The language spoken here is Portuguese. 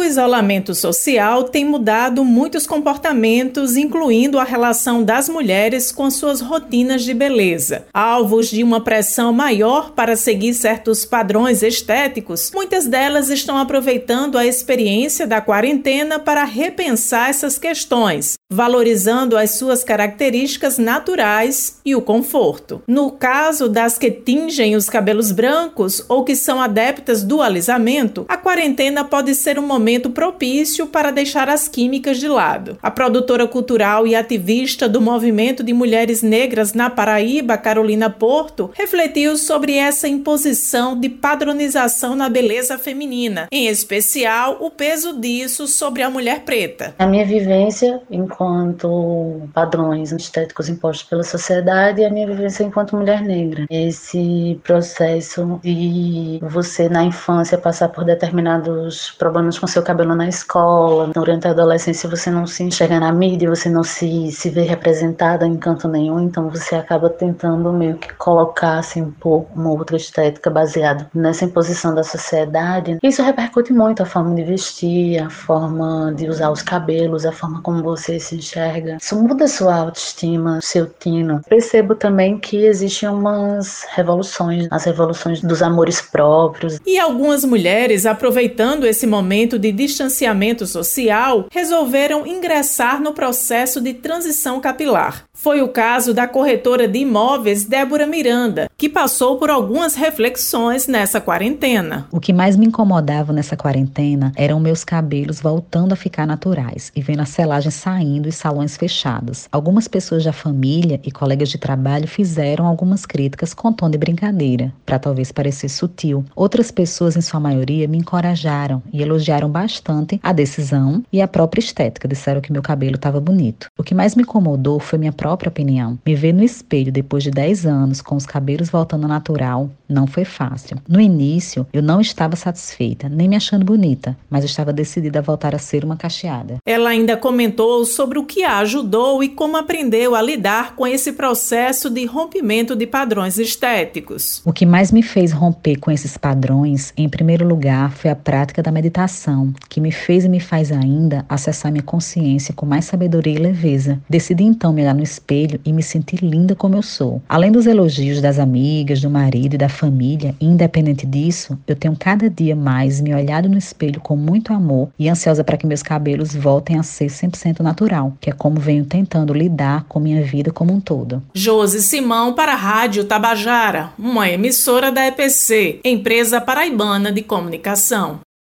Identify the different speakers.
Speaker 1: O isolamento social tem mudado muitos comportamentos, incluindo a relação das mulheres com suas rotinas de beleza. Alvos de uma pressão maior para seguir certos padrões estéticos, muitas delas estão aproveitando a experiência da quarentena para repensar essas questões, valorizando as suas características naturais e o conforto. No caso das que tingem os cabelos brancos ou que são adeptas do alisamento, a quarentena pode ser um momento propício para deixar as químicas de lado. A produtora cultural e ativista do movimento de mulheres negras na Paraíba, Carolina Porto, refletiu sobre essa imposição de padronização na beleza feminina, em especial o peso disso sobre a mulher preta.
Speaker 2: A minha vivência enquanto padrões estéticos impostos pela sociedade e a minha vivência enquanto mulher negra. Esse processo de você na infância passar por determinados problemas com seu cabelo na escola, durante a adolescência você não se enxerga na mídia, você não se, se vê representada em canto nenhum, então você acaba tentando meio que colocar assim, um pouco uma outra estética baseada nessa imposição da sociedade. Isso repercute muito a forma de vestir, a forma de usar os cabelos, a forma como você se enxerga. Isso muda sua autoestima, seu tino. Percebo também que existem umas revoluções, as revoluções dos amores próprios.
Speaker 1: E algumas mulheres, aproveitando esse momento de distanciamento social, resolveram ingressar no processo de transição capilar. Foi o caso da corretora de imóveis Débora Miranda, que passou por algumas reflexões nessa quarentena.
Speaker 3: O que mais me incomodava nessa quarentena eram meus cabelos voltando a ficar naturais e vendo a selagem saindo e salões fechados. Algumas pessoas da família e colegas de trabalho fizeram algumas críticas com tom de brincadeira, para talvez parecer sutil. Outras pessoas, em sua maioria, me encorajaram e elogiaram bastante a decisão e a própria estética. Disseram que meu cabelo estava bonito. O que mais me incomodou foi minha própria opinião. Me ver no espelho depois de 10 anos com os cabelos voltando ao natural não foi fácil. No início, eu não estava satisfeita, nem me achando bonita, mas estava decidida a voltar a ser uma cacheada.
Speaker 1: Ela ainda comentou sobre o que a ajudou e como aprendeu a lidar com esse processo de rompimento de padrões estéticos.
Speaker 3: O que mais me fez romper com esses padrões, em primeiro lugar, foi a prática da meditação, que me fez e me faz ainda acessar minha consciência com mais sabedoria e leveza. Decidi então me olhar no espelho espelho e me sentir linda como eu sou. Além dos elogios das amigas, do marido e da família, independente disso, eu tenho cada dia mais me olhado no espelho com muito amor e ansiosa para que meus cabelos voltem a ser 100% natural, que é como venho tentando lidar com minha vida como um todo.
Speaker 1: Josi Simão para a Rádio Tabajara, uma emissora da EPC, empresa paraibana de comunicação.